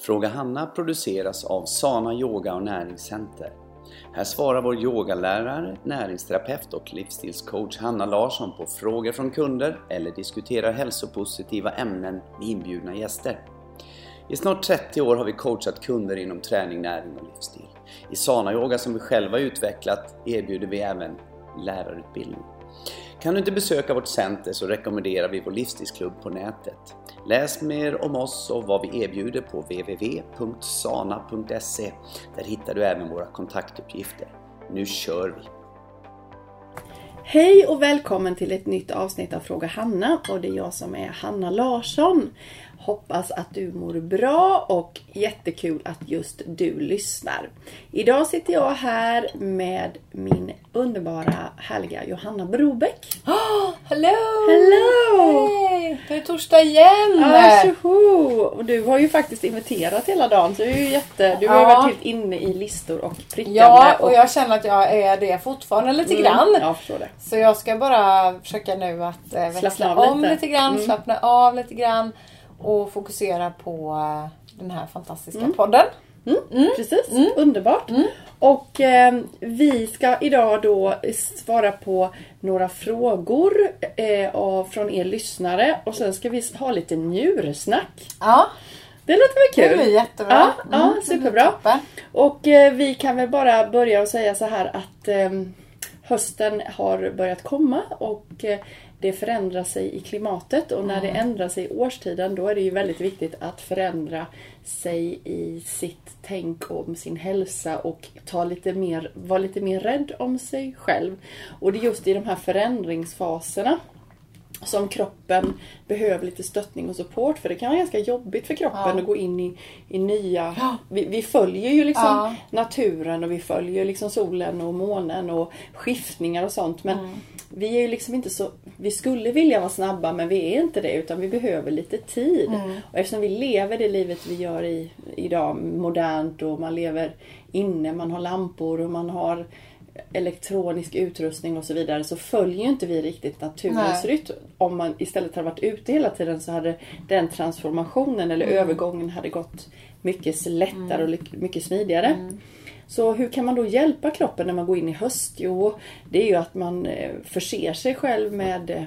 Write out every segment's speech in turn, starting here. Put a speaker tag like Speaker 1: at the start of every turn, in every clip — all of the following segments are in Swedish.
Speaker 1: Fråga Hanna produceras av Sana Yoga och Näringscenter. Här svarar vår yogalärare, näringsterapeut och livsstilscoach Hanna Larsson på frågor från kunder eller diskuterar hälsopositiva ämnen med inbjudna gäster. I snart 30 år har vi coachat kunder inom träning, näring och livsstil. I Sana Yoga som vi själva utvecklat erbjuder vi även lärarutbildning. Kan du inte besöka vårt center så rekommenderar vi vår livsstilsklubb på nätet. Läs mer om oss och vad vi erbjuder på www.sana.se. Där hittar du även våra kontaktuppgifter. Nu kör vi!
Speaker 2: Hej och välkommen till ett nytt avsnitt av Fråga Hanna och det är jag som är Hanna Larsson. Hoppas att du mår bra och jättekul att just du lyssnar. Idag sitter jag här med min underbara härliga Johanna Brobeck.
Speaker 3: Oh, hello!
Speaker 2: Hello!
Speaker 3: Hej! Det är torsdag igen!
Speaker 2: Ja, tjoho! Och du har ju faktiskt inviterat hela dagen så du är ju jätte... Du har ju
Speaker 3: Ja.
Speaker 2: varit helt inne i listor och prickande.
Speaker 3: Ja, och jag känner att jag är det fortfarande lite
Speaker 2: Mm,
Speaker 3: grann.
Speaker 2: Jag förstår det.
Speaker 3: Så jag ska bara försöka nu att eh, växla om
Speaker 2: lite.
Speaker 3: lite, grann,
Speaker 2: Mm.
Speaker 3: slappna av lite grann och fokusera på eh, den här fantastiska
Speaker 2: Mm.
Speaker 3: podden.
Speaker 2: Precis, underbart. Och eh, vi ska idag då svara på några frågor eh, av, från er lyssnare och sen ska vi ha lite njursnack.
Speaker 3: Ja,
Speaker 2: Det låter väl
Speaker 3: det
Speaker 2: kul?
Speaker 3: blir jättebra.
Speaker 2: Ja, ja,
Speaker 3: Mm, det blir
Speaker 2: superbra. Och eh, vi kan väl bara börja och säga så här att eh, hösten har börjat komma och eh, det förändrar sig i klimatet och när det ändrar sig i årstiden då är det ju väldigt viktigt att förändra sig i sitt tänk om sin hälsa och ta lite mer, vara lite mer rädd om sig själv. Och det är just i de här förändringsfaserna som kroppen behöver lite stöttning och support för det kan vara ganska jobbigt för kroppen
Speaker 3: Ja.
Speaker 2: att gå in i, i nya... Vi, vi följer ju liksom
Speaker 3: Ja.
Speaker 2: naturen och vi följer liksom solen och månen och skiftningar och sånt men
Speaker 3: Mm.
Speaker 2: Vi är ju liksom inte så... Vi skulle vilja vara snabba men vi är inte det utan vi behöver lite tid.
Speaker 3: Mm.
Speaker 2: Och eftersom vi lever det livet vi gör i, idag modernt och man lever inne, man har lampor och man har elektronisk utrustning och så vidare så följer ju inte vi riktigt naturens rytm. Om man istället hade varit ute hela tiden så hade den transformationen eller
Speaker 3: Mm.
Speaker 2: övergången hade gått mycket lättare och ly- mycket smidigare.
Speaker 3: Mm.
Speaker 2: Så hur kan man då hjälpa kroppen när man går in i höst? Jo, det är ju att man eh, förser sig själv med eh,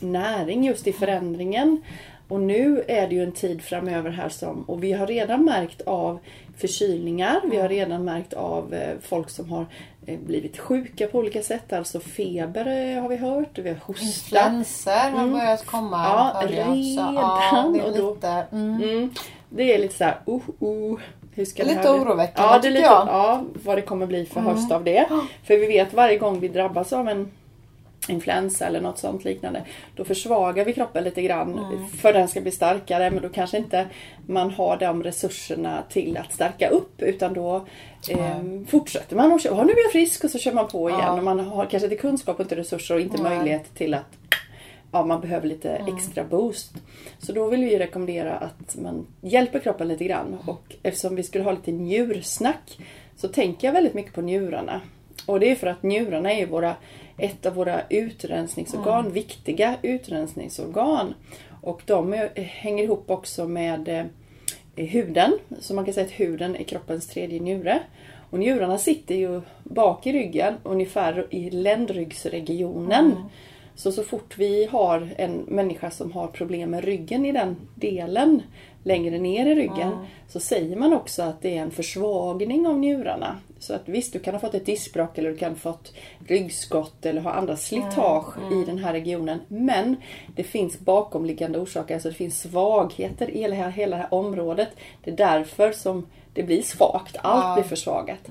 Speaker 2: näring just i förändringen. Och nu är det ju en tid framöver här som, och vi har redan märkt av förkylningar, vi har redan märkt av eh, folk som har blivit sjuka på olika sätt, alltså feber har vi hört, vi har hosta.
Speaker 3: Influenser har
Speaker 2: Mm.
Speaker 3: börjat komma.
Speaker 2: Ja,
Speaker 3: så,
Speaker 2: redan.
Speaker 3: Ja, det är lite, mm.
Speaker 2: Mm, det är lite så här, uh, uh, hur ska
Speaker 3: Lite
Speaker 2: det här
Speaker 3: oroväckande,
Speaker 2: ja, det är lite,
Speaker 3: jag.
Speaker 2: Ja, vad det kommer bli för
Speaker 3: Mm.
Speaker 2: höst av det. För vi vet varje gång vi drabbas av en influensa eller något sånt liknande. Då försvagar vi kroppen lite grann
Speaker 3: Mm.
Speaker 2: för den ska bli starkare men då kanske inte man har de resurserna till att stärka upp utan då ehm, fortsätter man och kör, "Ja, nu är jag frisk och så kör man på igen
Speaker 3: Ja.
Speaker 2: och man har kanske inte kunskap och inte resurser och inte
Speaker 3: Nej.
Speaker 2: möjlighet till att ja, man behöver lite extra boost. Så då vill vi rekommendera att man hjälper kroppen lite grann. Och eftersom vi skulle ha lite njursnack så tänker jag väldigt mycket på njurarna. Och det är för att njurarna är våra, ett av våra utrensningsorgan, viktiga utrensningsorgan. Och de är, hänger ihop också med eh, huden. Så man kan säga att huden är kroppens tredje njure. Och njurarna sitter ju bak i ryggen, ungefär i ländryggsregionen. Så så fort vi har en människa som har problem med ryggen i den delen, längre ner i ryggen, så säger man också att det är en försvagning av njurarna. Så att visst, du kan ha fått ett diskbråck eller du kan ha fått ryggskott eller ha andra slitage i den här regionen. Men det finns bakomliggande orsaker, alltså det finns svagheter i hela, hela det här området. Det är därför som det blir svagt, allt
Speaker 3: Ja.
Speaker 2: blir försvagat.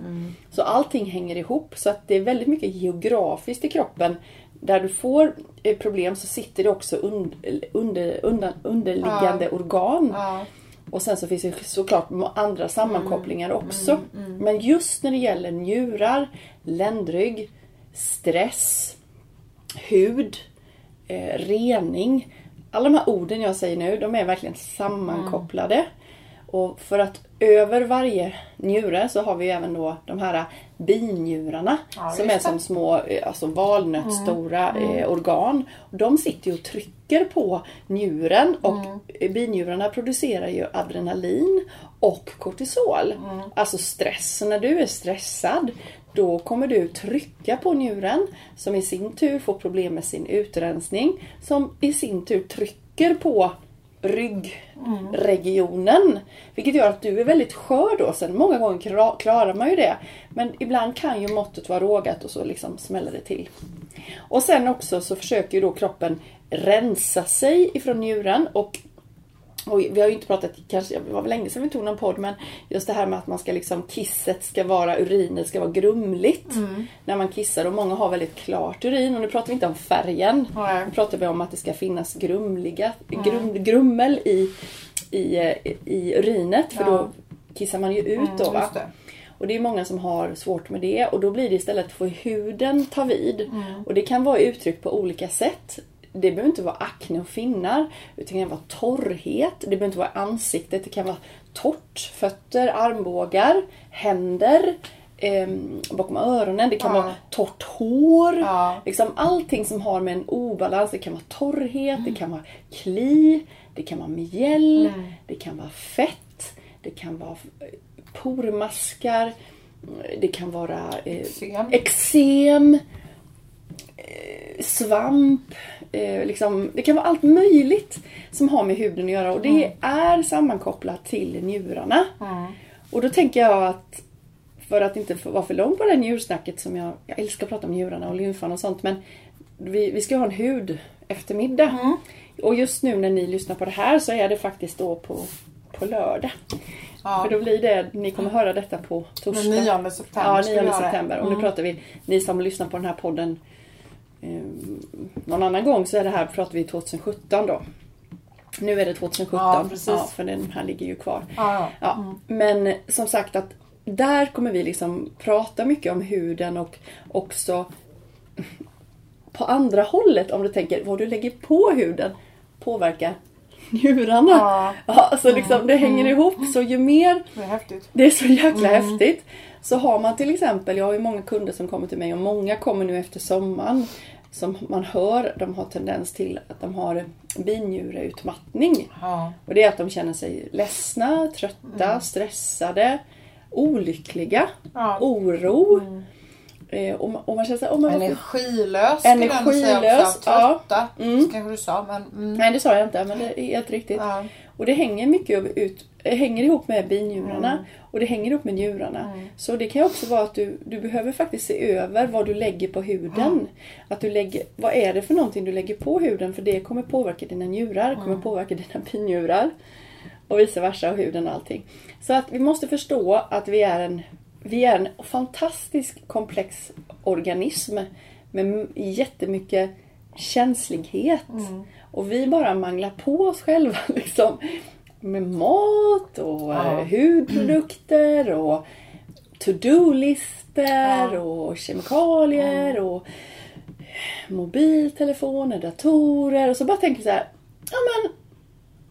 Speaker 2: Så allting hänger ihop. Så att det är väldigt mycket geografiskt i kroppen. Där du får eh, problem så sitter det också und, under, undan, underliggande organ.
Speaker 3: Ja.
Speaker 2: Och sen så finns det såklart andra sammankopplingar också. Men just när det gäller njurar, ländrygg, stress, hud, eh, rening. Alla de här orden jag säger nu, de är verkligen sammankopplade. Och för att över varje njure så har vi även då de här binjurarna
Speaker 3: Ja,
Speaker 2: som är som små eh, alltså valnötsstora eh, organ. De sitter ju och trycker på njuren och mm. binjurarna producerar ju adrenalin och kortisol. Alltså stress. Så när du är stressad då kommer du trycka på njuren som i sin tur får problem med sin utrensning som i sin tur trycker på ryggregionen. Vilket gör att du är väldigt skör då. Sen många gånger klarar man ju det. Men ibland kan ju måttet vara rågat och så liksom smäller det till. Och sen också så försöker ju då kroppen rensa sig ifrån njuren och och vi har ju inte pratat, kanske, det var väl länge sedan vi tog någon podd, men just det här med att man ska liksom, kisset ska vara, urinet ska vara grumligt när man kissar. Och många har väldigt klart urin och nu pratar vi inte om färgen.
Speaker 3: Nej.
Speaker 2: Nu pratar vi om att det ska finnas grumliga, grum, grummel i, i, i urinet för
Speaker 3: Ja.
Speaker 2: då kissar man ju ut då va. Och det är många som har svårt med det och då blir det istället få huden ta vid. Och det kan vara uttryckt på olika sätt. Det behöver inte vara akne och finnar. Utan det kan vara torrhet. Det behöver inte vara ansiktet. Det kan vara torrt. Fötter, armbågar, händer. ehm, bakom öronen. Det kan
Speaker 3: Ja.
Speaker 2: vara torrt hår.
Speaker 3: Ja.
Speaker 2: Liksom allting som har med en obalans. Det kan vara torrhet, det kan vara kli, det kan vara mjäll, det kan vara fett, det kan vara eh, pormaskar, det kan vara eh,
Speaker 3: Eksem.
Speaker 2: Eh, svamp. Eh, liksom, det kan vara allt möjligt som har med huden att göra och det är sammankopplat till njurarna. Och då tänker jag att för att inte vara för lång på det här njursnacket som jag, jag älskar att prata om njurarna och lymfan och sånt men vi, vi ska ha en hud eftermiddag. Och just nu när ni lyssnar på det här så är det faktiskt då på, på lördag.
Speaker 3: Ja.
Speaker 2: För då blir det, ni kommer höra detta på torsdag.
Speaker 3: Den 9 september
Speaker 2: Ja,
Speaker 3: ska vi
Speaker 2: 9
Speaker 3: ha det.
Speaker 2: september. Och nu pratar vi, ni som lyssnar på den här podden eh, någon annan gång så är det här, pratar vi 2017 då. Nu är det 2017.
Speaker 3: Ja, precis.
Speaker 2: för den här ligger ju kvar.
Speaker 3: Ja, ja.
Speaker 2: Ja, Men som sagt att där kommer vi liksom prata mycket om huden och också på andra hållet om du tänker vad du lägger på huden påverkar njurarna.
Speaker 3: Ja.
Speaker 2: Ja, så liksom det hänger ihop. Så ju mer
Speaker 3: Det är häftigt.
Speaker 2: det är så jäkla häftigt. Så har man till exempel, jag har ju många kunder som kommer till mig och många kommer nu efter sommaren. Som man hör, de har tendens till att de har binjureutmattning.
Speaker 3: Ja.
Speaker 2: Och det är att de känner sig ledsna, trötta, stressade, olyckliga,
Speaker 3: Ja.
Speaker 2: oro. Eh, och, man, och man känner sig, oh, varför
Speaker 3: Energilös
Speaker 2: Energilös,
Speaker 3: också.
Speaker 2: ja.
Speaker 3: Trötta
Speaker 2: Mm.
Speaker 3: kanske du sa men... Mm.
Speaker 2: Nej det sa jag inte men det är helt riktigt.
Speaker 3: Ja.
Speaker 2: Och det hänger mycket ut, hänger ihop med binjurarna
Speaker 3: Mm.
Speaker 2: och det hänger ihop med njurarna. Så det kan också vara att du, du behöver faktiskt se över vad du lägger på huden. Att du lägger, vad är det för någonting du lägger på huden för det kommer påverka dina njurar, kommer påverka dina binjurar. Och vice versa och huden och allting. Så att vi måste förstå att vi är en, vi är en fantastisk komplex organism med jättemycket känslighet. Och vi bara manglar på oss själva liksom. Med mat och
Speaker 3: Ja.
Speaker 2: eh, hudprodukter och to-do-listor
Speaker 3: Ja.
Speaker 2: och kemikalier och mobiltelefoner, datorer och så bara tänker vi så här. Ja men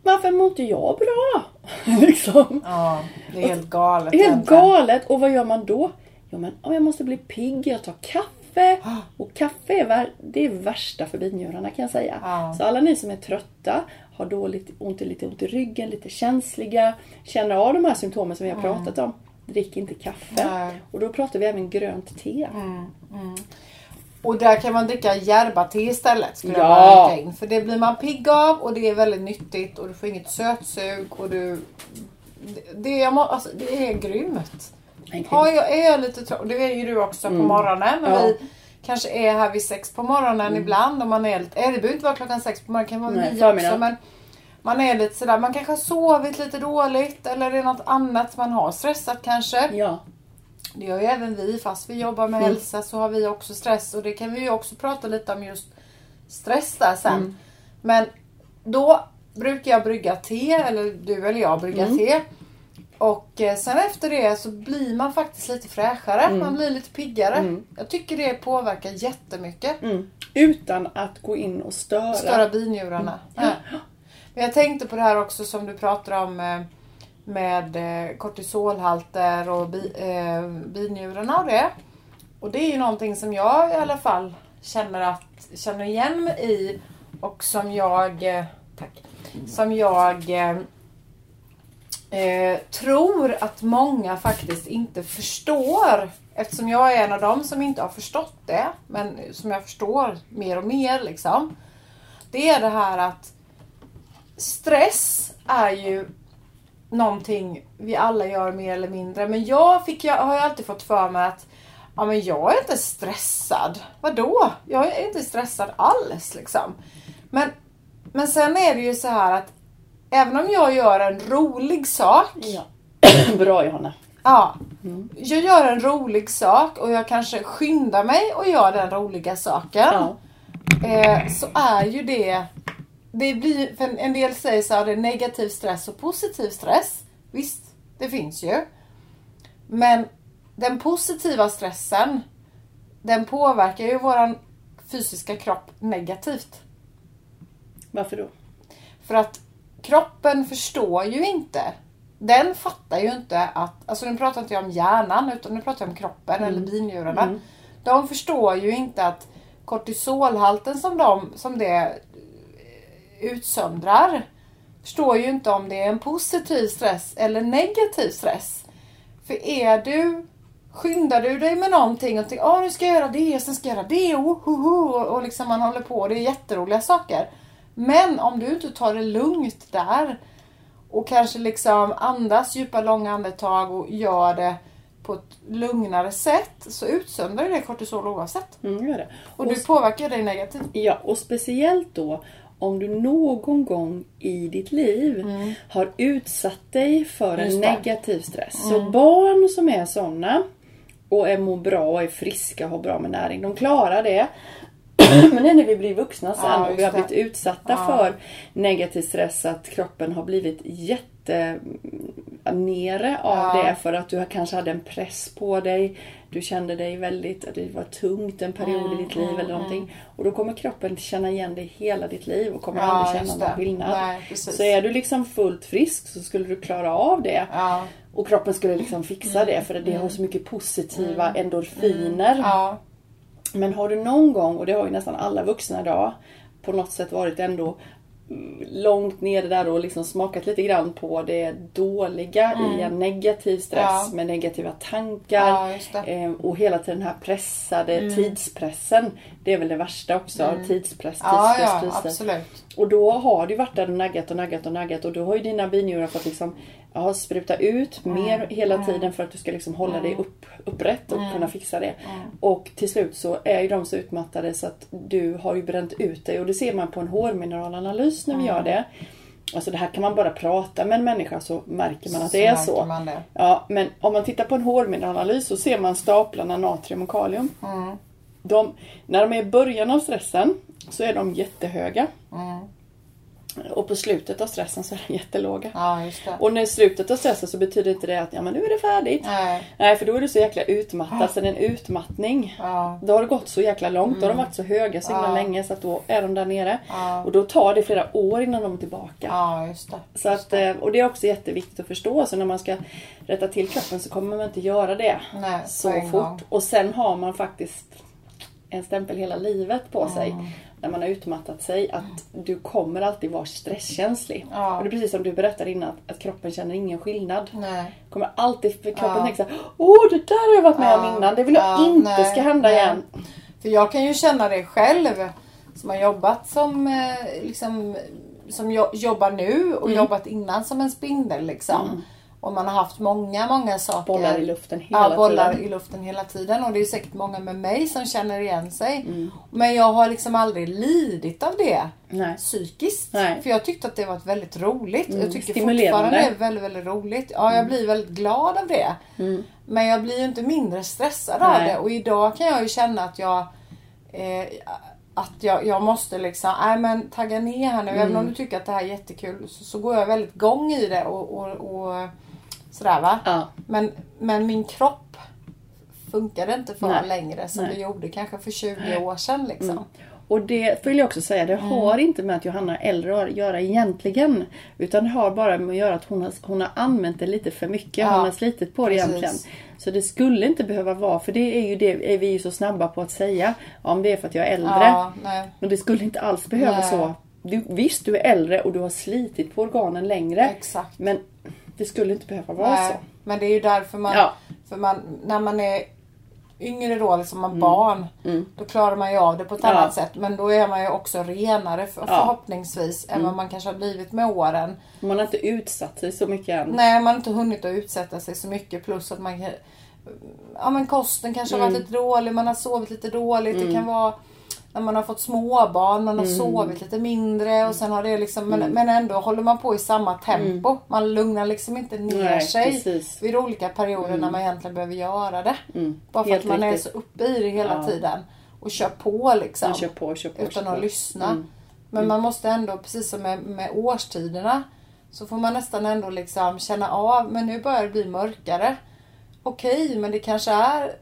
Speaker 2: varför mår inte jag bra? liksom.
Speaker 3: Ja, det är helt galet
Speaker 2: Helt
Speaker 3: egentligen.
Speaker 2: galet. Och vad gör man då? Jo men jag måste bli pigg, jag tar kaffe. Och kaffe är, det är värsta för binjurarna kan jag säga.
Speaker 3: Ja.
Speaker 2: Så alla ni som är trötta, har dåligt ont, lite ont i ryggen, lite känsliga, känner av de här symptomen som vi har pratat om. Drick inte kaffe.
Speaker 3: Nej.
Speaker 2: Och då pratar vi även grönt te.
Speaker 3: Och där kan man dricka järba-te istället. Skulle
Speaker 2: Ja.
Speaker 3: jag in. För det blir man pigg av och det är väldigt nyttigt och du får inget sötsug och du... Det, må, alltså, det är grymt. Har jag, är jag lite trött, det är ju du också på morgonen. Men
Speaker 2: Mm. Ja.
Speaker 3: vi kanske är här vid sex på morgonen ibland. Och man är lite, eh, det behöver inte vara klockan sex på morgonen, det kan vara
Speaker 2: Nej,
Speaker 3: nio också. Men man är lite sådär, man kanske har sovit lite dåligt eller det är något annat man har stressat kanske.
Speaker 2: Ja.
Speaker 3: Det gör ju även vi, fast vi jobbar med hälsa så har vi också stress och det kan vi ju också prata lite om just stress där sen. Men då brukar jag brygga te, eller du eller jag brygga te. Och eh, sen efter det så blir man faktiskt lite fräschare, man blir lite piggare. Jag tycker det påverkar jättemycket.
Speaker 2: Mm. Utan att gå in och störa.
Speaker 3: Störa binjurarna. Nej. Men jag tänkte på det här också som du pratar om eh, med eh, kortisolhalter och bi, eh, binjurarna och det. Och det är ju någonting som jag i alla fall känner, att, känner igen mig i och som jag, tack, som jag eh, tror att många faktiskt inte förstår. Eftersom jag är en av dem som inte har förstått det. Men som jag förstår mer och mer liksom. Det är det här att stress är ju någonting vi alla gör mer eller mindre. Men jag fick, jag har ju alltid fått för mig att ja, men jag är inte stressad. Vadå? Jag är inte stressad alls liksom. Men, men sen är det ju så här att även om jag gör en rolig sak.
Speaker 2: Ja. Bra Johanna.
Speaker 3: Ja. Jag gör en rolig sak och jag kanske skyndar mig och gör den roliga saken.
Speaker 2: Ja.
Speaker 3: Eh, så är ju det det blir, en del säger så här, det är negativ stress och positiv stress. Visst, det finns ju. Men den positiva stressen, den påverkar ju våran fysiska kropp negativt.
Speaker 2: Varför då?
Speaker 3: För att kroppen förstår ju inte. Den fattar ju inte att, alltså nu pratar inte jag om hjärnan utan nu pratar jag om kroppen eller binjurarna. De förstår ju inte att kortisolhalten som, de, som det utsöndrar förstår ju inte om det är en positiv stress eller negativ stress. För är du Skyndar du dig med någonting och tänker åh nu ska jag göra det och sen ska jag göra det och, ho, ho, och, och liksom man håller på. Det är jätteroliga saker. Men om du inte tar det lugnt där och kanske liksom andas djupa långa andetag och gör det på ett lugnare sätt så utsöndrar det kortisol oavsett.
Speaker 2: Mm, gör det.
Speaker 3: Och du påverkar dig negativt.
Speaker 2: Ja, och speciellt då om du någon gång i ditt liv har utsatt dig för en
Speaker 3: Mm. Mm.
Speaker 2: negativ stress. Så barn som är sådana och är mår bra och är friska och har bra med näring, de klarar det. Men det är när vi blir vuxna sen
Speaker 3: Ja,
Speaker 2: och vi har blivit utsatta
Speaker 3: Ja.
Speaker 2: för negativ stress, att kroppen har blivit jätte nere av
Speaker 3: Ja.
Speaker 2: det för att du kanske hade en press på dig. Du kände dig väldigt, att det var tungt en period
Speaker 3: Mm,
Speaker 2: i ditt liv eller någonting. Och då kommer kroppen känna igen dig hela ditt liv och kommer
Speaker 3: Ja,
Speaker 2: aldrig känna någon
Speaker 3: det.
Speaker 2: skillnad.
Speaker 3: Nej,
Speaker 2: så är du liksom fullt frisk så skulle du klara av det.
Speaker 3: Ja.
Speaker 2: Och kroppen skulle liksom fixa det för det har så mycket positiva endorfiner.
Speaker 3: Mm.
Speaker 2: Men har du någon gång, och det har ju nästan alla vuxna idag, på något sätt varit ändå mm, långt nere där och liksom smakat lite grann på det dåliga i en negativ stress
Speaker 3: Mm. Ja.
Speaker 2: med negativa tankar.
Speaker 3: Ja. Mm.
Speaker 2: eh, och hela tiden den här pressade tidspressen. Det är väl det värsta också. Tidspress,
Speaker 3: Ja,
Speaker 2: tidspress,
Speaker 3: ja,
Speaker 2: tidspress. Och då har du varit där och naggat och naggat och naggat och då har ju dina binjurar fått liksom ja, spruta ut
Speaker 3: Mm.
Speaker 2: mer hela tiden för att du ska liksom hålla dig upp, upprätt och
Speaker 3: Mm.
Speaker 2: kunna fixa det. Och till slut så är ju de så utmattade så att du har ju bränt ut dig och det ser man på en hårmineralanalys när vi
Speaker 3: Mm.
Speaker 2: gör det. Alltså det här kan man bara prata med en människa så märker man att det
Speaker 3: Så
Speaker 2: är
Speaker 3: märker
Speaker 2: så.
Speaker 3: det.
Speaker 2: Ja, men om man tittar på en hårmineralanalys så ser man staplarna natrium och kalium.
Speaker 3: Mm.
Speaker 2: De, när de är i början av stressen så är de jättehöga.
Speaker 3: Mm.
Speaker 2: Och på slutet av stressen så är de jättelåga.
Speaker 3: Ja, just.
Speaker 2: Och när slutet av stressen så betyder inte det att ja men nu är det färdigt.
Speaker 3: Nej.
Speaker 2: Nej för då är du så jäkla utmattad så det är en utmattning.
Speaker 3: Ja.
Speaker 2: Då har det gått så jäkla långt. Då har de varit så höga så himla
Speaker 3: Ja.
Speaker 2: länge så att då är de där nere.
Speaker 3: Ja.
Speaker 2: Och då tar det flera år innan de är tillbaka.
Speaker 3: Ja, just det.
Speaker 2: Så att, eh, och det är också jätteviktigt att förstå. Så när man ska rätta till kroppen så kommer man inte göra det
Speaker 3: Nej,
Speaker 2: så fort.
Speaker 3: gång.
Speaker 2: Och sen har man faktiskt en stämpel hela livet på sig.
Speaker 3: Mm.
Speaker 2: När man har utmattat sig. Att du kommer alltid vara stresskänslig.
Speaker 3: Ja.
Speaker 2: Och det är precis som du berättade innan. Att, kroppen känner ingen skillnad.
Speaker 3: Nej.
Speaker 2: Kommer alltid, för kroppen
Speaker 3: Ja.
Speaker 2: tänker såhär. Åh det där har jag varit med om
Speaker 3: Ja.
Speaker 2: innan. Det vill jag
Speaker 3: Ja,
Speaker 2: inte
Speaker 3: nej,
Speaker 2: ska hända
Speaker 3: nej.
Speaker 2: igen.
Speaker 3: För jag kan ju känna det själv som har jobbat som eh, liksom som jo- jobbar nu och
Speaker 2: Mm.
Speaker 3: jobbat innan som en spindel liksom. Och man har haft många, många saker.
Speaker 2: Bollar i luften hela
Speaker 3: ja, bollar
Speaker 2: tiden.
Speaker 3: i luften hela tiden. Och det är säkert många med mig som känner igen sig.
Speaker 2: Mm.
Speaker 3: Men jag har liksom aldrig lidit av det
Speaker 2: Nej.
Speaker 3: psykiskt.
Speaker 2: Nej.
Speaker 3: För jag tyckte att det var väldigt roligt.
Speaker 2: Mm,
Speaker 3: Jag tycker.
Speaker 2: Mm.
Speaker 3: fortfarande det är väldigt, väldigt roligt. Ja, jag blir väldigt glad av det. Men jag blir ju inte mindre stressad av
Speaker 2: Nej.
Speaker 3: det. Och idag kan jag ju känna att jag eh, att jag, jag måste liksom, nej men tagga ner här nu. Även
Speaker 2: Mm.
Speaker 3: om du tycker att det här är jättekul så, så går jag väldigt igång i det och, och, och sådär va.
Speaker 2: Ja.
Speaker 3: Men, men min kropp funkade inte för
Speaker 2: Nej.
Speaker 3: längre som
Speaker 2: Nej.
Speaker 3: det gjorde kanske för 20 år sedan liksom.
Speaker 2: Mm. Och det vill jag också säga, det
Speaker 3: Mm.
Speaker 2: har inte med att Johanna är äldre att göra egentligen. Utan det har bara med att göra att hon har, hon har använt det lite för mycket.
Speaker 3: Ja,
Speaker 2: hon har slitit på det
Speaker 3: precis.
Speaker 2: egentligen. Så det skulle inte behöva vara, för det är ju det är vi ju så snabba på att säga. Om det är för att jag är äldre.
Speaker 3: Ja.
Speaker 2: Men det skulle inte alls behöva
Speaker 3: Nej.
Speaker 2: så. Du, visst, du är äldre och du har slitit på organen längre.
Speaker 3: Exakt.
Speaker 2: Men det skulle inte behöva vara
Speaker 3: Nej,
Speaker 2: så.
Speaker 3: men det är ju därför man,
Speaker 2: Ja.
Speaker 3: för man, när man är yngre då, liksom
Speaker 2: Mm.
Speaker 3: man barn, då klarar man ju av det på ett
Speaker 2: Ja.
Speaker 3: annat sätt. Men då är man ju också renare för,
Speaker 2: Ja.
Speaker 3: förhoppningsvis än
Speaker 2: Mm.
Speaker 3: vad man kanske har blivit med åren.
Speaker 2: Man har inte utsatt sig så mycket än.
Speaker 3: Nej, man har inte hunnit att utsätta sig så mycket plus att man Ja men kosten kanske har
Speaker 2: Mm.
Speaker 3: varit lite dålig, man har sovit lite dåligt. Det kan vara när man har fått småbarn, man har
Speaker 2: Mm.
Speaker 3: sovit lite mindre och sen har det liksom, men, men ändå håller man på i samma tempo. Man lugnar liksom inte ner
Speaker 2: Mm. Nej,
Speaker 3: sig
Speaker 2: precis.
Speaker 3: vid olika perioder när man egentligen behöver göra det.
Speaker 2: Mm,
Speaker 3: Bara för
Speaker 2: helt
Speaker 3: att man
Speaker 2: riktigt.
Speaker 3: är så uppe i det hela
Speaker 2: Ja.
Speaker 3: tiden. Och kör på liksom.
Speaker 2: Kör på, kör på,
Speaker 3: utan
Speaker 2: kör
Speaker 3: att lyssna.
Speaker 2: Mm.
Speaker 3: Men man måste ändå, precis som med, med årstiderna, så får man nästan ändå liksom känna av, men nu börjar det bli mörkare. Okej, men det kanske är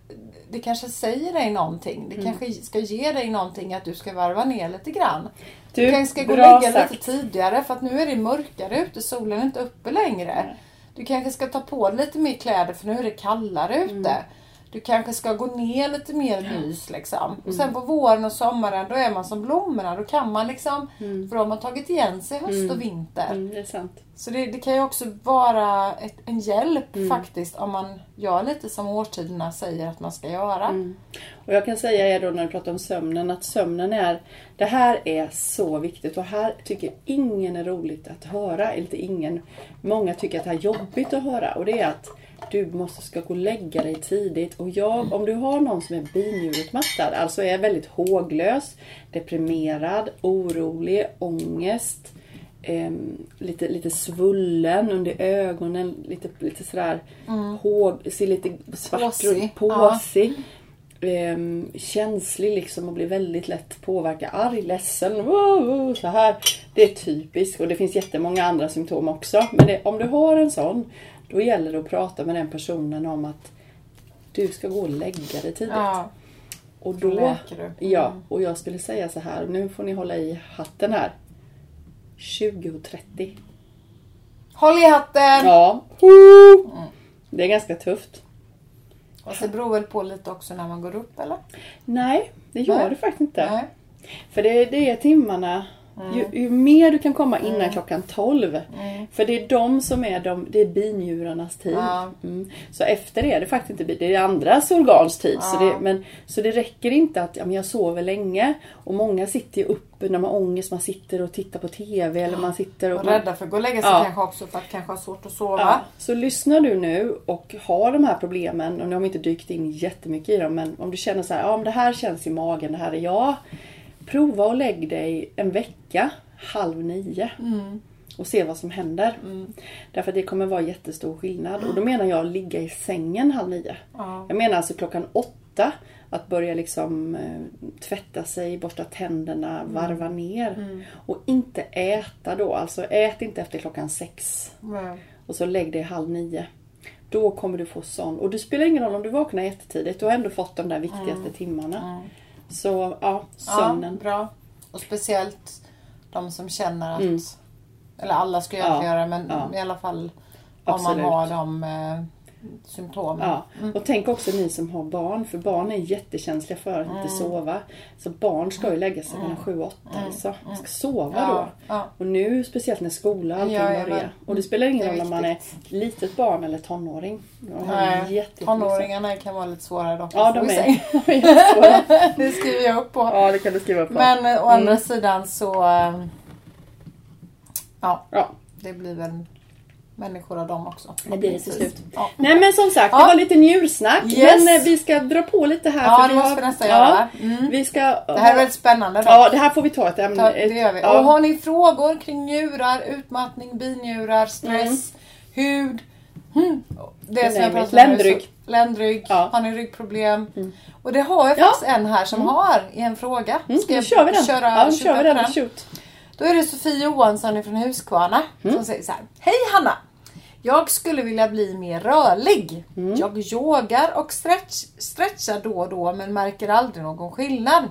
Speaker 3: det kanske säger dig någonting.
Speaker 2: Mm.
Speaker 3: Det kanske ska ge dig någonting att du ska varva ner lite grann. Du,
Speaker 2: Du,
Speaker 3: kanske ska gå och lägga
Speaker 2: sagt.
Speaker 3: lite tidigare för att nu är det mörkare ute. Solen är inte uppe längre. Du kanske ska ta på dig lite mer kläder för nu är det kallare ute.
Speaker 2: Mm.
Speaker 3: Du kanske ska gå ner lite mer mys liksom. Och
Speaker 2: Mm.
Speaker 3: sen på våren och sommaren då är man som blommorna. Då kan man liksom, för då har man tagit igen sig höst och vinter.
Speaker 2: Mm, det är sant.
Speaker 3: Så det, det kan ju också vara ett, en hjälp
Speaker 2: Mm.
Speaker 3: faktiskt om man gör lite som årstiderna säger att man ska göra.
Speaker 2: Mm. Och jag kan säga er då när du pratar om sömnen att sömnen är Det här är så viktigt och här tycker ingen är roligt att höra. Eller inte ingen. Många tycker att det är jobbigt att höra och det är att du måste ska gå och lägga dig tidigt. Och jag, om du har någon som är binjurutmattad, alltså är väldigt håglös, deprimerad, orolig, ångest, ehm, lite, lite svullen under ögonen, lite, lite sådär håg, ser lite svart ut, påsig. Ehm, känslig liksom och blir väldigt lätt påverkad. Arg, ledsen, wow, så här. Det är typiskt och det finns jättemånga andra symptom också. Men det, om du har en sån, då gäller det att prata med den personen om att du ska gå och lägga dig tidigt.
Speaker 3: Ja,
Speaker 2: och
Speaker 3: då
Speaker 2: då,
Speaker 3: du.
Speaker 2: Ja,
Speaker 3: Mm.
Speaker 2: och jag skulle säga så här, nu får ni hålla i hatten här. 20.30.
Speaker 3: Håll i hatten!
Speaker 2: Ja. Det är ganska tufft.
Speaker 3: Och så beror väl på lite också när man går upp eller?
Speaker 2: Nej, det gör
Speaker 3: Nej.
Speaker 2: det faktiskt inte.
Speaker 3: Nej.
Speaker 2: För det, det är timmarna. Ju, ju mer du kan komma innan klockan 12. För det är de som är de, det är binjurarnas tid.
Speaker 3: Ja.
Speaker 2: Mm. Så efter det är det faktiskt inte bi- det är andras organs tid. Så,
Speaker 3: Ja.
Speaker 2: det, men, så det räcker inte att ja, men jag sover länge. Och många sitter ju uppe när man har ångest. Man sitter och tittar på TV eller man sitter och...
Speaker 3: Och rädda för att gå och lägga sig
Speaker 2: Ja.
Speaker 3: kanske också för att kanske ha svårt att sova.
Speaker 2: Så lyssnar du nu och har de här problemen, och nu har vi inte dykt in jättemycket i dem, men om du känner så här, ja men det här känns i magen, det här är jag. Prova och lägg dig en vecka, halv nio. Och se vad som händer. Därför att det kommer vara jättestor skillnad. Och då menar jag ligga i sängen halv nio.
Speaker 3: Ja.
Speaker 2: Jag menar alltså klockan åtta. Att börja liksom eh, tvätta sig, borsta tänderna, varva ner. Och inte äta då. Alltså ät inte efter klockan sex. Och så lägg dig halv nio. Då kommer du få sån. Och det spelar ingen roll om du vaknar jättetidigt. Du har ändå fått de där viktigaste timmarna. Så ja, sömnen.
Speaker 3: Ja, bra. Och speciellt de som känner att, eller alla ska ju
Speaker 2: Mm. Ja,
Speaker 3: göra det men
Speaker 2: ja.
Speaker 3: i alla fall om
Speaker 2: Absolut.
Speaker 3: man har de symptomen.
Speaker 2: Ja. Och tänk också ni som har barn. För barn är jättekänsliga för att
Speaker 3: Mm.
Speaker 2: inte sova. Så barn ska ju lägga sig mellan sju och åtta. Alltså. De ska sova
Speaker 3: Ja,
Speaker 2: då.
Speaker 3: ja.
Speaker 2: Och nu speciellt när skola och allting börjar. Och det spelar ingen
Speaker 3: Det
Speaker 2: roll om man är litet barn eller tonåring.
Speaker 3: Nej, tonåringarna kan vara lite svårare dock.
Speaker 2: Ja, de är, de.
Speaker 3: Det skriver jag upp på.
Speaker 2: Ja, det kan du skriva på.
Speaker 3: Men å andra sidan så... eh, Ja,
Speaker 2: Ja,
Speaker 3: det blir väl människor av dem också.
Speaker 2: det blir det till slut.
Speaker 3: Ja.
Speaker 2: Nej men som sagt,
Speaker 3: Ja.
Speaker 2: det var lite njursnack.
Speaker 3: Yes.
Speaker 2: Men eh, vi ska dra på lite här.
Speaker 3: Ja,
Speaker 2: för
Speaker 3: det
Speaker 2: vi
Speaker 3: måste vi nästan
Speaker 2: ja,
Speaker 3: göra. Mm.
Speaker 2: Vi ska...
Speaker 3: Det här är väldigt spännande dock.
Speaker 2: Ja, det här får vi ta ett ämne.
Speaker 3: Ta, det gör vi. Och har ni frågor kring njurar, utmattning, binjurar, stress, hud. Hmm. Det som jag pratade om
Speaker 2: Ländrygg.
Speaker 3: Ländrygg.
Speaker 2: Ja.
Speaker 3: Har ni ryggproblem? Och det har jag
Speaker 2: Ja.
Speaker 3: faktiskt en här som har i en fråga.
Speaker 2: Mm,
Speaker 3: Ska
Speaker 2: då
Speaker 3: jag
Speaker 2: kör vi den.
Speaker 3: Köra,
Speaker 2: ja, då kör vi den? Shoot.
Speaker 3: Då är det Sofie Johansson från Huskvarna
Speaker 2: Mm.
Speaker 3: som säger så här. Hej Hanna! Jag skulle vilja bli mer rörlig.
Speaker 2: Mm.
Speaker 3: Jag yogar och stretch, stretchar då och då men märker aldrig någon skillnad.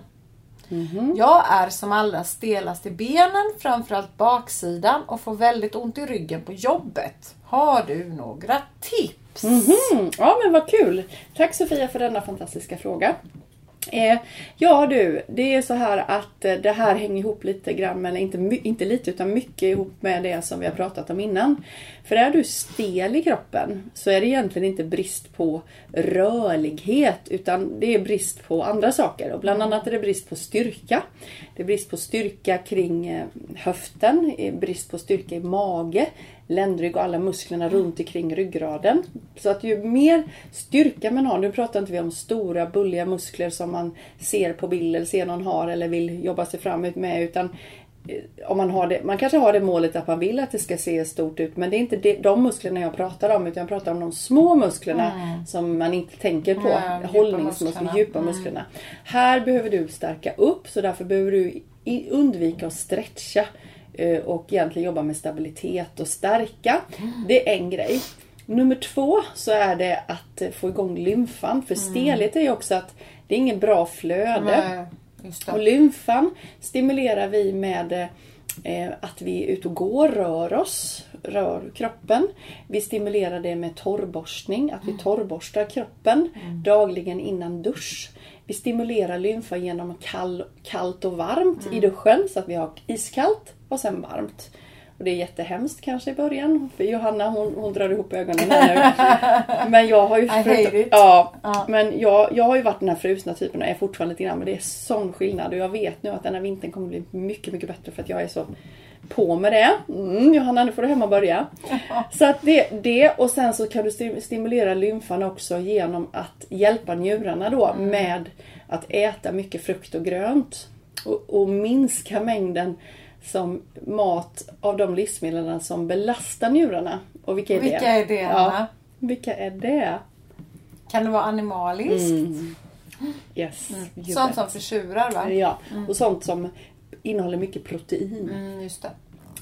Speaker 3: Jag är som allra stelast i benen, framförallt baksidan och får väldigt ont i ryggen på jobbet. Har du några tips?
Speaker 2: Mm, ja men vad kul! Tack Sofia för denna fantastiska fråga. Eh, ja du, det är så här att eh, det här hänger ihop lite grann, eller inte, inte lite utan mycket ihop med det som vi har pratat om innan. För är du stel i kroppen så är det egentligen inte brist på rörlighet utan det är brist på andra saker. Och bland annat är det brist på styrka. Det är brist på styrka kring eh, höften, brist på styrka i mage, ländrygg och alla musklerna runt omkring ryggraden. Så att ju mer styrka man har, nu pratar inte vi om stora bulliga muskler som man ser på bild eller ser någon har eller vill jobba sig fram med utan eh, om man, har det, man kanske har det målet att man vill att det ska se stort ut men det är inte det, de musklerna jag pratar om utan jag pratar om de små musklerna som man inte tänker på.
Speaker 3: Ja, djupa
Speaker 2: Hållningsmuskler,
Speaker 3: musklerna.
Speaker 2: djupa musklerna. Här behöver du stärka upp så därför behöver du undvika att stretcha och egentligen jobba med stabilitet och stärka. Det är en grej. Nummer två så är det att eh, få igång lymfan. För stelhet är ju också att det är ingen bra flöde.
Speaker 3: Nej,
Speaker 2: Och lymfan stimulerar vi med eh, att vi är ute och går, rör oss, rör kroppen. Vi stimulerar det med torrborstning, att vi torrborstar kroppen dagligen innan dusch. Vi stimulerar lymfa genom kall, kallt och varmt i duschen så att vi har iskallt och sen varmt. Och det är jättehemskt kanske i början för Johanna hon, hon drar ihop ögonen här nu. Men jag har ju...
Speaker 3: it.
Speaker 2: Ja,
Speaker 3: Ja.
Speaker 2: men jag, jag har ju varit den här frusna typen och är fortfarande lite grann men det är sån skillnad och jag vet nu att den här vintern kommer bli mycket, mycket bättre för att jag är så på med det. Mm, Johanna, nu får du hem och börja. Så att det, det och sen så kan du sti- stimulera lymfan också genom att hjälpa njurarna då med att äta mycket frukt och grönt. Och, och minska mängden som mat av de livsmedlen som belastar njurarna. Och vilka är
Speaker 3: Vilka
Speaker 2: det?
Speaker 3: är det?
Speaker 2: Ja, vilka är det?
Speaker 3: Kan det vara animaliskt?
Speaker 2: Mm. Yes. you
Speaker 3: Sånt
Speaker 2: bet.
Speaker 3: som försurar va?
Speaker 2: Ja, och sånt som innehåller mycket protein.
Speaker 3: Mm, just det.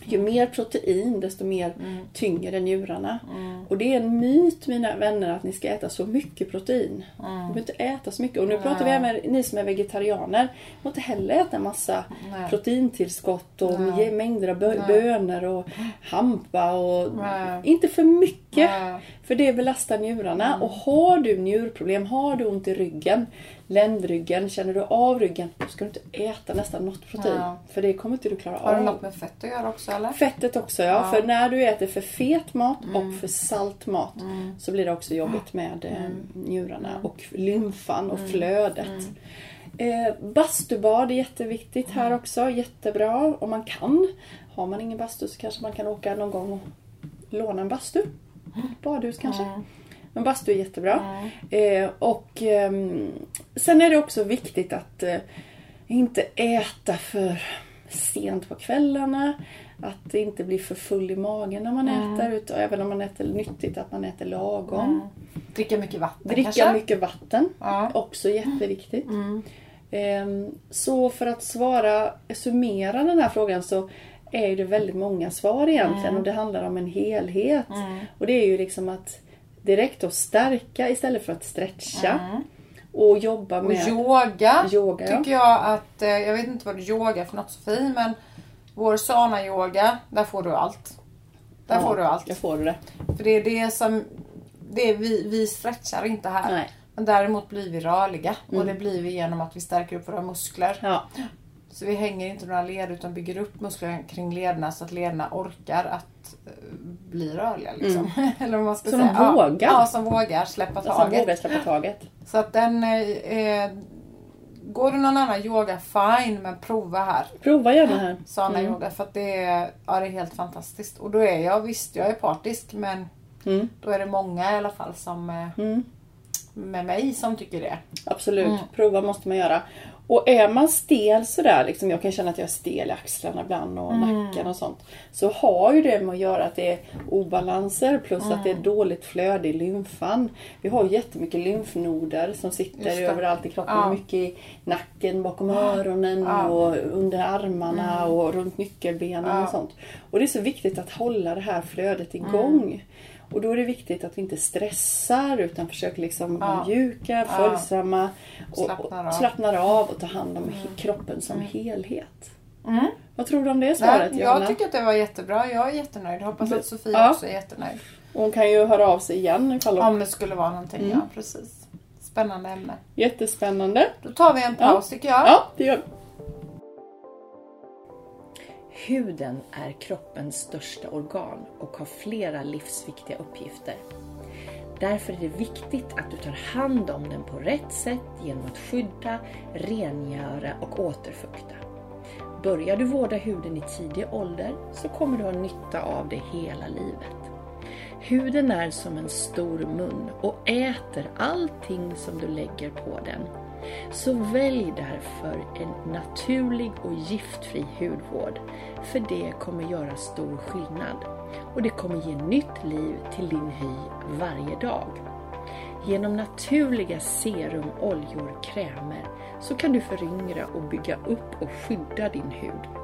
Speaker 2: Ju mer protein desto mer tyngre njurarna. Och det är en myt mina vänner att ni ska äta så mycket protein. Ni behöver inte äta så mycket. Och nu pratar vi även ni som är vegetarianer. Ni får inte heller äta massa
Speaker 3: Nej.
Speaker 2: proteintillskott och
Speaker 3: Nej.
Speaker 2: mängder av bö-
Speaker 3: Nej.
Speaker 2: bönor och hampa och
Speaker 3: Nej.
Speaker 2: inte för mycket.
Speaker 3: Nej.
Speaker 2: För det belastar njurarna.
Speaker 3: Mm.
Speaker 2: Och har du njurproblem, har du ont i ryggen, ländryggen, känner du av ryggen, då ska du inte äta nästan något protein.
Speaker 3: Ja.
Speaker 2: För det kommer inte du klara
Speaker 3: Har det
Speaker 2: av.
Speaker 3: något med fett att göra också eller?
Speaker 2: Fettet också ja.
Speaker 3: Ja.
Speaker 2: För när du äter för fet mat
Speaker 3: Mm.
Speaker 2: och för salt mat så blir det också jobbigt med eh,
Speaker 3: Mm.
Speaker 2: njurarna och lymfan och flödet. Eh, bastubad är jätteviktigt här
Speaker 3: Mm.
Speaker 2: också. Jättebra om man kan. Har man ingen bastu så kanske man kan åka någon gång och låna en bastu. Badhus kanske.
Speaker 3: Mm.
Speaker 2: Men bastu är jättebra. Eh, och ehm, sen är det också viktigt att eh, inte äta för sent på kvällarna. Att inte bli för full i magen när man äter. Utan även om man äter nyttigt, att man äter lagom.
Speaker 3: Dricka mycket vatten
Speaker 2: Dricka
Speaker 3: kanske?
Speaker 2: mycket vatten.
Speaker 3: Ja.
Speaker 2: Också jätteviktigt.
Speaker 3: Mm.
Speaker 2: Ehm, Så för att svara, summera den här frågan så är det väldigt många svar egentligen
Speaker 3: Mm.
Speaker 2: och det handlar om en helhet. Och det är ju liksom att direkt att stärka istället för att stretcha. Och jobba
Speaker 3: Mm. Och
Speaker 2: med
Speaker 3: yoga,
Speaker 2: yoga.
Speaker 3: tycker jag att, eh, jag vet inte vad du yogar för något Sofie, men vår sana yoga, där får du allt. Där
Speaker 2: Ja,
Speaker 3: får du allt.
Speaker 2: Jag får det.
Speaker 3: För det är det som, det är vi, vi stretchar inte här.
Speaker 2: Nej.
Speaker 3: Men däremot blir vi rörliga och
Speaker 2: Mm.
Speaker 3: det blir vi genom att vi stärker upp våra muskler.
Speaker 2: Ja,
Speaker 3: Så vi hänger inte några led utan bygger upp muskler kring lederna så att lederna orkar att bli rörliga. Liksom. Eller vad man ska
Speaker 2: de
Speaker 3: säga.
Speaker 2: vågar.
Speaker 3: Ja, som vågar släppa taget.
Speaker 2: våga släppa taget.
Speaker 3: Så att den... Eh, eh, går det någon annan yoga, fine, men prova här.
Speaker 2: Prova gärna här.
Speaker 3: Sana
Speaker 2: Mm.
Speaker 3: yoga för att det är, ja, det är helt fantastiskt. Och då är jag, visst jag är partisk men
Speaker 2: Mm.
Speaker 3: då är det många i alla fall som eh,
Speaker 2: Mm.
Speaker 3: med mig som tycker det.
Speaker 2: Absolut,
Speaker 3: Mm.
Speaker 2: prova måste man göra. Och är man stel sådär, liksom, jag kan känna att jag är stel i axlarna ibland och
Speaker 3: Mm.
Speaker 2: nacken och sånt. Så har ju det med att göra att det är obalanser plus att det är
Speaker 3: Mm.
Speaker 2: dåligt flöde i lymfan. Vi har jättemycket lymfnoder som sitter överallt i kroppen.
Speaker 3: Ja.
Speaker 2: Mycket i nacken, bakom öronen
Speaker 3: Ja.
Speaker 2: och under armarna och runt nyckelbenen
Speaker 3: Ja.
Speaker 2: och sånt. Och det är så viktigt att hålla det här flödet igång. Och då är det viktigt att vi inte stressar utan försöker liksom
Speaker 3: Ja.
Speaker 2: vara mjuka,
Speaker 3: Ja.
Speaker 2: följsamma och,
Speaker 3: Slappnar av.
Speaker 2: och slappnar av och tar hand om he- kroppen som helhet.
Speaker 3: Mm.
Speaker 2: Vad tror du om det svaret
Speaker 3: Nej,
Speaker 2: Johanna?
Speaker 3: jag tycker att det var jättebra. Jag är jättenöjd. Hoppas att Sofia
Speaker 2: Ja.
Speaker 3: också är jättenöjd.
Speaker 2: Och Hon kan ju höra av sig igen ifall hon...
Speaker 3: Om det skulle vara någonting.
Speaker 2: Mm.
Speaker 3: Ja, precis. Spännande ämne.
Speaker 2: Jättespännande.
Speaker 3: Då tar vi en paus tycker jag.
Speaker 2: Ja, det gör vi.
Speaker 4: Huden är kroppens största organ och har flera livsviktiga uppgifter. Därför är det viktigt att du tar hand om den på rätt sätt genom att skydda, rengöra och återfukta. Börjar du vårda huden i tidig ålder så kommer du ha nytta av det hela livet. Huden är som en stor mun och äter allting som du lägger på den. Så välj därför en naturlig och giftfri hudvård, för det kommer göra stor skillnad och det kommer ge nytt liv till din hy varje dag. Genom naturliga serum, oljor, krämer så kan du föryngra och bygga upp och skydda din hud.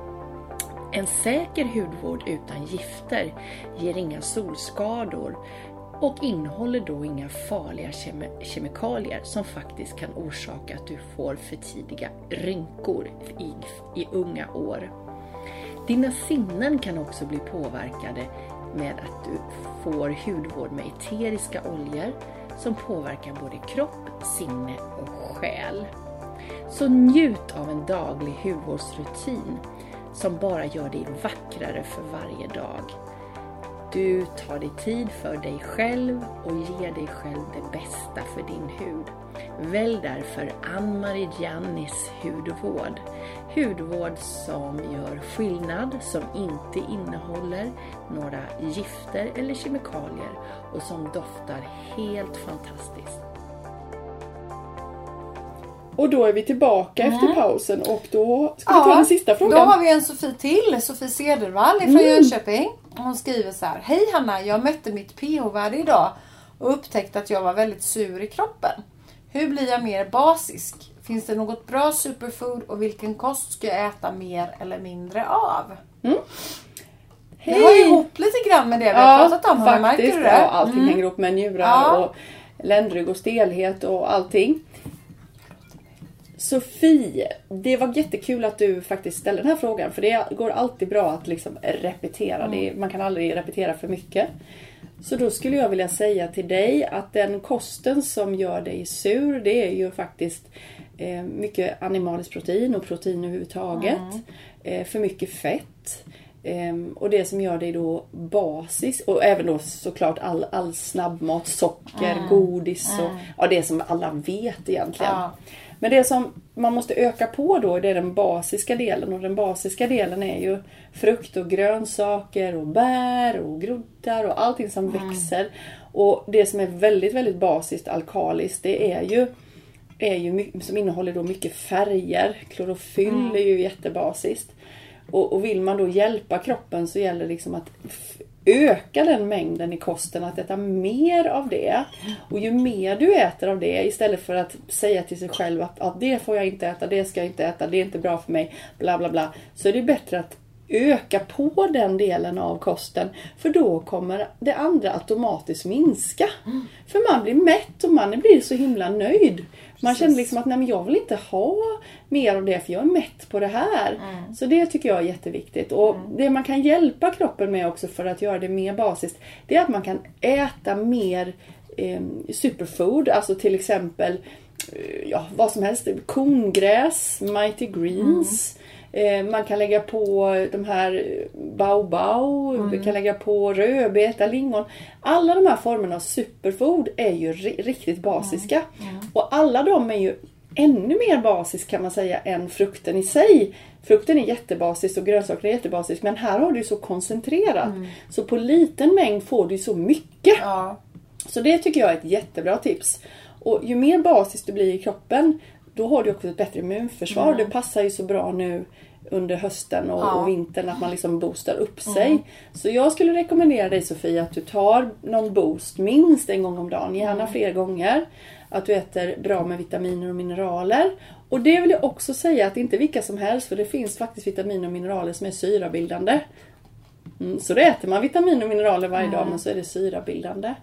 Speaker 4: En säker hudvård utan gifter ger inga solskador och innehåller då inga farliga kemi- kemikalier som faktiskt kan orsaka att du får för tidiga rynkor i, i unga år. Dina sinnen kan också bli påverkade med att du får hudvård med eteriska oljor som påverkar både kropp, sinne och själ. Så njut av en daglig hudvårdsrutin som bara gör dig vackrare för varje dag. Du tar dig tid för dig själv och ger dig själv det bästa för din hud. Välj därför Ann-Marie Giannis hudvård. Hudvård som gör skillnad, som inte innehåller några gifter eller kemikalier och som doftar helt fantastiskt.
Speaker 2: Och då är vi tillbaka efter pausen och då ska vi
Speaker 3: Ja,
Speaker 2: ta den sista frågan.
Speaker 3: Då har vi en Sofie till, Sofie Cedervall från Jönköping. Hon skriver så här. Hej Hanna, jag mätte mitt pH-värde idag och upptäckte att jag var väldigt sur i kroppen. Hur blir jag mer basisk? Finns det något bra superfood och vilken kost ska jag äta mer eller mindre av? Det hör
Speaker 2: Hej!
Speaker 3: ihop lite grann med det vi har pratat om. Hanna, Märker
Speaker 2: faktiskt.
Speaker 3: du
Speaker 2: Ja,
Speaker 3: det?
Speaker 2: allting
Speaker 3: Mm.
Speaker 2: hänger ihop med njurar
Speaker 3: Ja.
Speaker 2: och ländrygg och stelhet och allting. Sofie, det var jättekul att du faktiskt ställde den här frågan för det går alltid bra att liksom repetera. Det,
Speaker 3: Mm.
Speaker 2: man kan aldrig repetera för mycket. Så då skulle jag vilja säga till dig att den kosten som gör dig sur det är ju faktiskt eh, mycket animaliskt protein och protein överhuvudtaget.
Speaker 3: Mm.
Speaker 2: Eh, för mycket fett. Ehm, och det som gör dig då basis och även då såklart all, all snabbmat, socker, godis och ja, det som alla vet egentligen.
Speaker 3: Ja.
Speaker 2: Men det som man måste öka på då det är den basiska delen och den basiska delen är ju frukt och grönsaker och bär och groddar och allting som växer. Och det som är väldigt, väldigt basiskt alkaliskt det är ju, är ju som innehåller då mycket färger. Klorofyll är ju jättebasiskt. Och, och vill man då hjälpa kroppen så gäller det liksom att öka den mängden i kosten, att äta mer av det. Och ju mer du äter av det istället för att säga till sig själv att, att det får jag inte äta, det ska jag inte äta, det är inte bra för mig, bla bla bla. Så är det bättre att öka på den delen av kosten. För då kommer det andra automatiskt minska. För man blir mätt och man blir så himla nöjd. Man känner liksom att nej men jag vill inte ha mer av det för jag är mätt på det här. Så det tycker jag är jätteviktigt. Och det man kan hjälpa kroppen med också för att göra det mer basiskt. Det är att man kan äta mer eh, superfood. Alltså till exempel eh, ja, vad som helst. Kongräs, mighty greens. Eh, Man kan lägga på de här baobab, vi kan lägga på rödbeta, lingon. Alla de här formerna av superfood är ju ri- riktigt basiska. Och alla de är ju ännu mer basisk kan man säga än frukten i sig. Frukten är jättebasisk och grönsakerna är jättebasisk men här har du så koncentrerat. Så på liten mängd får du så mycket.
Speaker 3: Ja.
Speaker 2: Så det tycker jag är ett jättebra tips. Och ju mer basiskt du blir i kroppen, då har du också ett bättre immunförsvar. Det passar ju så bra nu under hösten och,
Speaker 3: Ja.
Speaker 2: och vintern att man liksom boostar upp sig. Så jag skulle rekommendera dig Sofia att du tar någon boost minst en gång om dagen, gärna fler gånger. Att du äter bra med vitaminer och mineraler. Och det vill jag också säga att det inte vilka som helst för det finns faktiskt vitaminer och mineraler som är syrabildande. Mm, så då äter man vitamin och mineraler varje dag men så är det syrabildande.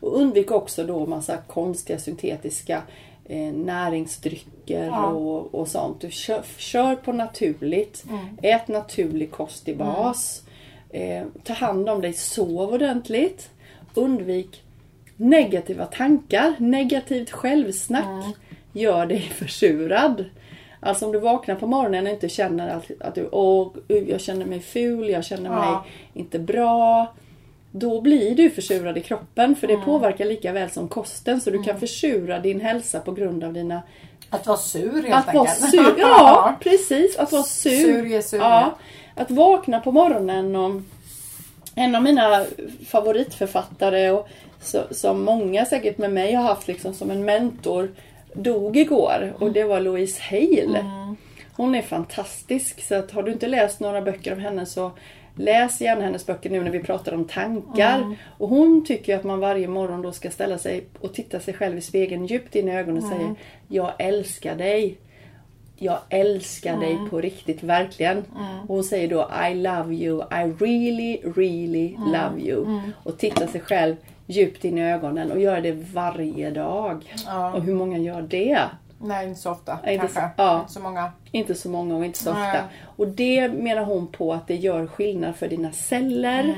Speaker 2: Och undvik också då massa konstiga syntetiska eh, näringsdrycker
Speaker 3: Ja.
Speaker 2: och, och sånt. Du kör, kör på naturligt. Ät naturlig kost i bas. Eh, ta hand om dig, sov ordentligt. Undvik negativa tankar, negativt självsnack gör dig försurad. Alltså om du vaknar på morgonen och inte känner att, att du, åh, jag känner mig ful, jag känner mig
Speaker 3: Ja.
Speaker 2: inte bra. Då blir du försurad i kroppen för det påverkar lika väl som kosten så du kan försura din hälsa på grund av dina...
Speaker 3: Att vara sur helt
Speaker 2: Att vara
Speaker 3: enkelt.
Speaker 2: sur, ja precis, att vara sur.
Speaker 3: Sur sur.
Speaker 2: Ja, att vakna på morgonen och en av mina favoritförfattare och så, som många säkert med mig har haft liksom som en mentor dog igår och det var Louise Hale. Hon är fantastisk så att har du inte läst några böcker av henne så läs gärna hennes böcker nu när vi pratar om tankar. Och hon tycker att man varje morgon då ska ställa sig och titta sig själv i spegeln djupt in i ögonen och säga Jag älskar dig jag älskar dig på riktigt, verkligen. Och hon säger då I love you, I really, really love you. Och titta sig själv djupt in i ögonen och göra det varje dag. Och hur många gör det?
Speaker 3: Nej, inte så ofta
Speaker 2: Nej, inte
Speaker 3: kanske.
Speaker 2: så- ja.
Speaker 3: Inte så många.
Speaker 2: Inte så många och inte så
Speaker 3: Nej.
Speaker 2: ofta. Och det menar hon på att det gör skillnad för dina celler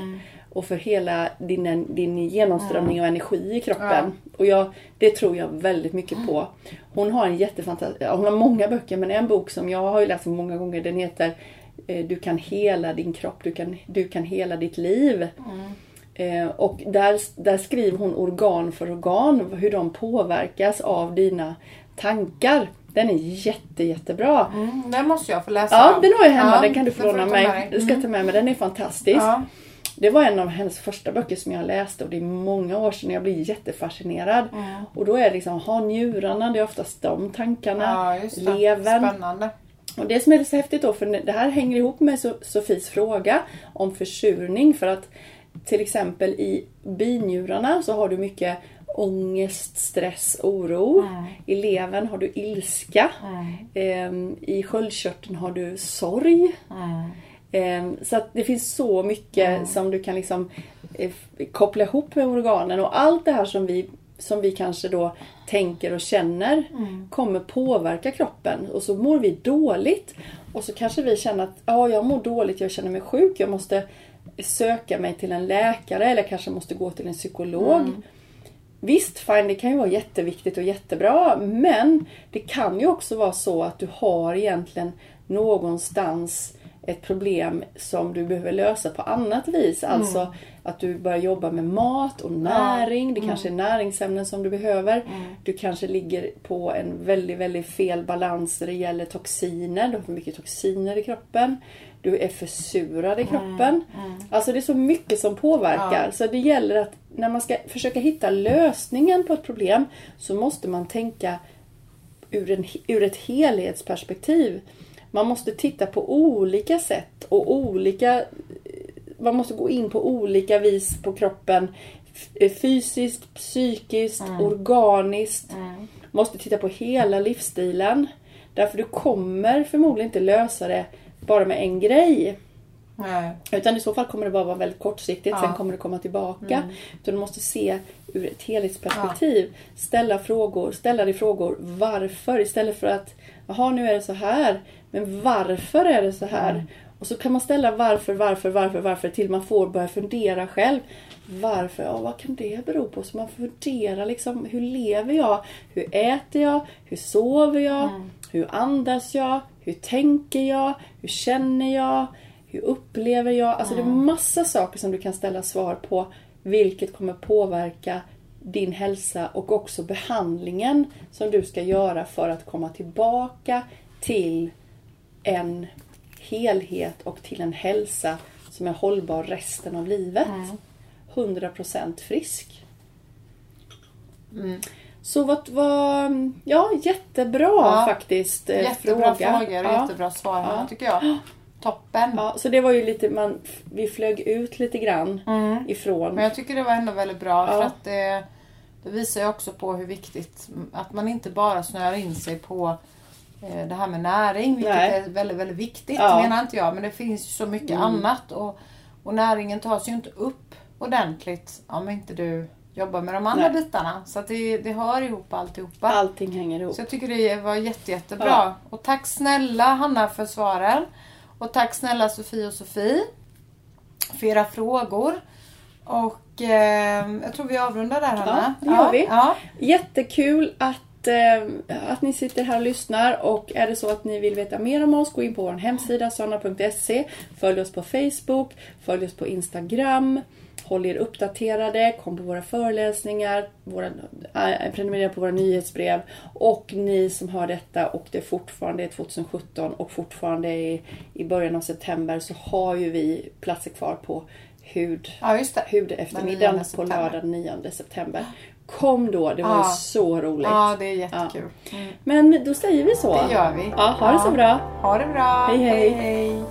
Speaker 2: och för hela din, din genomströmning av energi i kroppen. Och jag, det tror jag väldigt mycket på. Hon har en jättefantastisk, hon har många böcker men en bok som jag har läst många gånger den heter eh, Du kan hela din kropp, du kan, du kan hela ditt liv. Eh, och där, där skriver hon organ för organ, hur de påverkas av dina tankar. Den är jätte, jättebra.
Speaker 3: Mm, den måste jag få läsa.
Speaker 2: Ja, den har jag hemma.
Speaker 3: Ja,
Speaker 2: den kan du få låna mig. Den ska jag ta med mig. Den är fantastisk.
Speaker 3: Ja.
Speaker 2: Det var en av hennes första böcker som jag läste och det är många år sedan jag blev jättefascinerad. Och då är det liksom, ha njurarna, det är oftast de tankarna.
Speaker 3: Ja.
Speaker 2: Levern.
Speaker 3: Spännande.
Speaker 2: Och det som är så häftigt då, för det här hänger ihop med So- Sofies fråga om försurning. För att till exempel i binjurarna så har du mycket ångest, stress, oro. I levern har du ilska. Ehm, I sköldkörteln har du sorg. Ehm, Så det finns så mycket som du kan liksom eh, koppla ihop med organen och allt det här som vi, som vi kanske då tänker och känner kommer påverka kroppen och så mår vi dåligt. Och så kanske vi känner att ja, jag mår dåligt, jag känner mig sjuk, jag måste söka mig till en läkare eller kanske måste gå till en psykolog. Visst, fine, det kan ju vara jätteviktigt och jättebra. Men det kan ju också vara så att du har egentligen någonstans ett problem som du behöver lösa på annat vis. Alltså mm att du börjar jobba med mat och näring. Det kanske är näringsämnen som du behöver. Du kanske ligger på en väldigt, väldigt fel balans när det gäller toxiner. Du har för mycket toxiner i kroppen. Du är försurad i kroppen. Alltså det är så mycket som påverkar. Så det gäller att när man ska försöka hitta lösningen på ett problem så måste man tänka ur, en, ur ett helhetsperspektiv. Man måste titta på olika sätt och olika... Man måste gå in på olika vis på kroppen. Fysiskt, psykiskt, organiskt. Måste titta på hela livsstilen. Därför du kommer förmodligen inte lösa det bara med en grej.
Speaker 3: Nej.
Speaker 2: Utan i så fall kommer det bara vara väldigt kortsiktigt,
Speaker 3: Ja.
Speaker 2: sen kommer det komma tillbaka. Utan du måste se ur ett helhetsperspektiv. Ställa frågor, ställa dig frågor varför istället för att jaha nu är det så här. Men varför är det så här? Och så kan man ställa varför, varför, varför, varför till man får börja fundera själv. Varför? Ja, vad kan det bero på? Så man funderar liksom, hur lever jag? Hur äter jag? Hur sover jag? Hur andas jag? Hur tänker jag? Hur känner jag? Hur upplever jag? Alltså det är massa saker som du kan ställa svar på. Vilket kommer påverka din hälsa och också behandlingen som du ska göra för att komma tillbaka till en helhet och till en hälsa som är hållbar resten av livet. 100% frisk. Så vad var... Ja, jättebra
Speaker 3: Ja,
Speaker 2: faktiskt. eh,
Speaker 3: Jättebra
Speaker 2: fråga.
Speaker 3: frågor och
Speaker 2: Ja.
Speaker 3: jättebra svar här
Speaker 2: Ja.
Speaker 3: tycker jag. Toppen.
Speaker 2: Ja, så det var ju lite, man, vi flög ut lite grann ifrån.
Speaker 3: Men jag tycker det var ändå väldigt bra för att det, det visar ju också på hur viktigt att man inte bara snöar in sig på det här med näring, vilket
Speaker 2: Nej.
Speaker 3: är väldigt, väldigt viktigt
Speaker 2: Ja.
Speaker 3: menar inte jag. Men det finns ju så mycket
Speaker 2: Mm.
Speaker 3: annat. Och, Och näringen tas ju inte upp ordentligt om inte du jobbar med de andra
Speaker 2: Nej.
Speaker 3: bitarna. Så att det, det hör ihop alltihopa.
Speaker 2: Allting hänger ihop.
Speaker 3: Så jag tycker det var jätte, jättebra.
Speaker 2: Ja.
Speaker 3: Och tack snälla Hanna för svaren. Och tack snälla Sofie och Sofie för era frågor. Och eh, jag tror vi avrundar där Hanna.
Speaker 2: det gör vi.
Speaker 3: Ja.
Speaker 2: Jättekul att, eh, att ni sitter här och lyssnar och är det så att ni vill veta mer om oss, gå in på vår hemsida sana.se. Följ oss på Facebook, följ oss på Instagram. Håll er uppdaterade, kom på våra föreläsningar, våra, äh, prenumerera på våra nyhetsbrev. Och ni som har detta och det fortfarande är 2017 och fortfarande är i början av september så har ju vi platser kvar på hud,
Speaker 3: ja,
Speaker 2: hud eftermiddagen
Speaker 3: 9
Speaker 2: på lördag den 9 september. Kom då, det var
Speaker 3: Ja.
Speaker 2: så roligt.
Speaker 3: Ja, det är jättekul. Mm.
Speaker 2: Men då säger vi så.
Speaker 3: Det gör vi.
Speaker 2: Ja, ha det så bra.
Speaker 3: Ha det bra.
Speaker 2: Hej, hej.
Speaker 3: hej.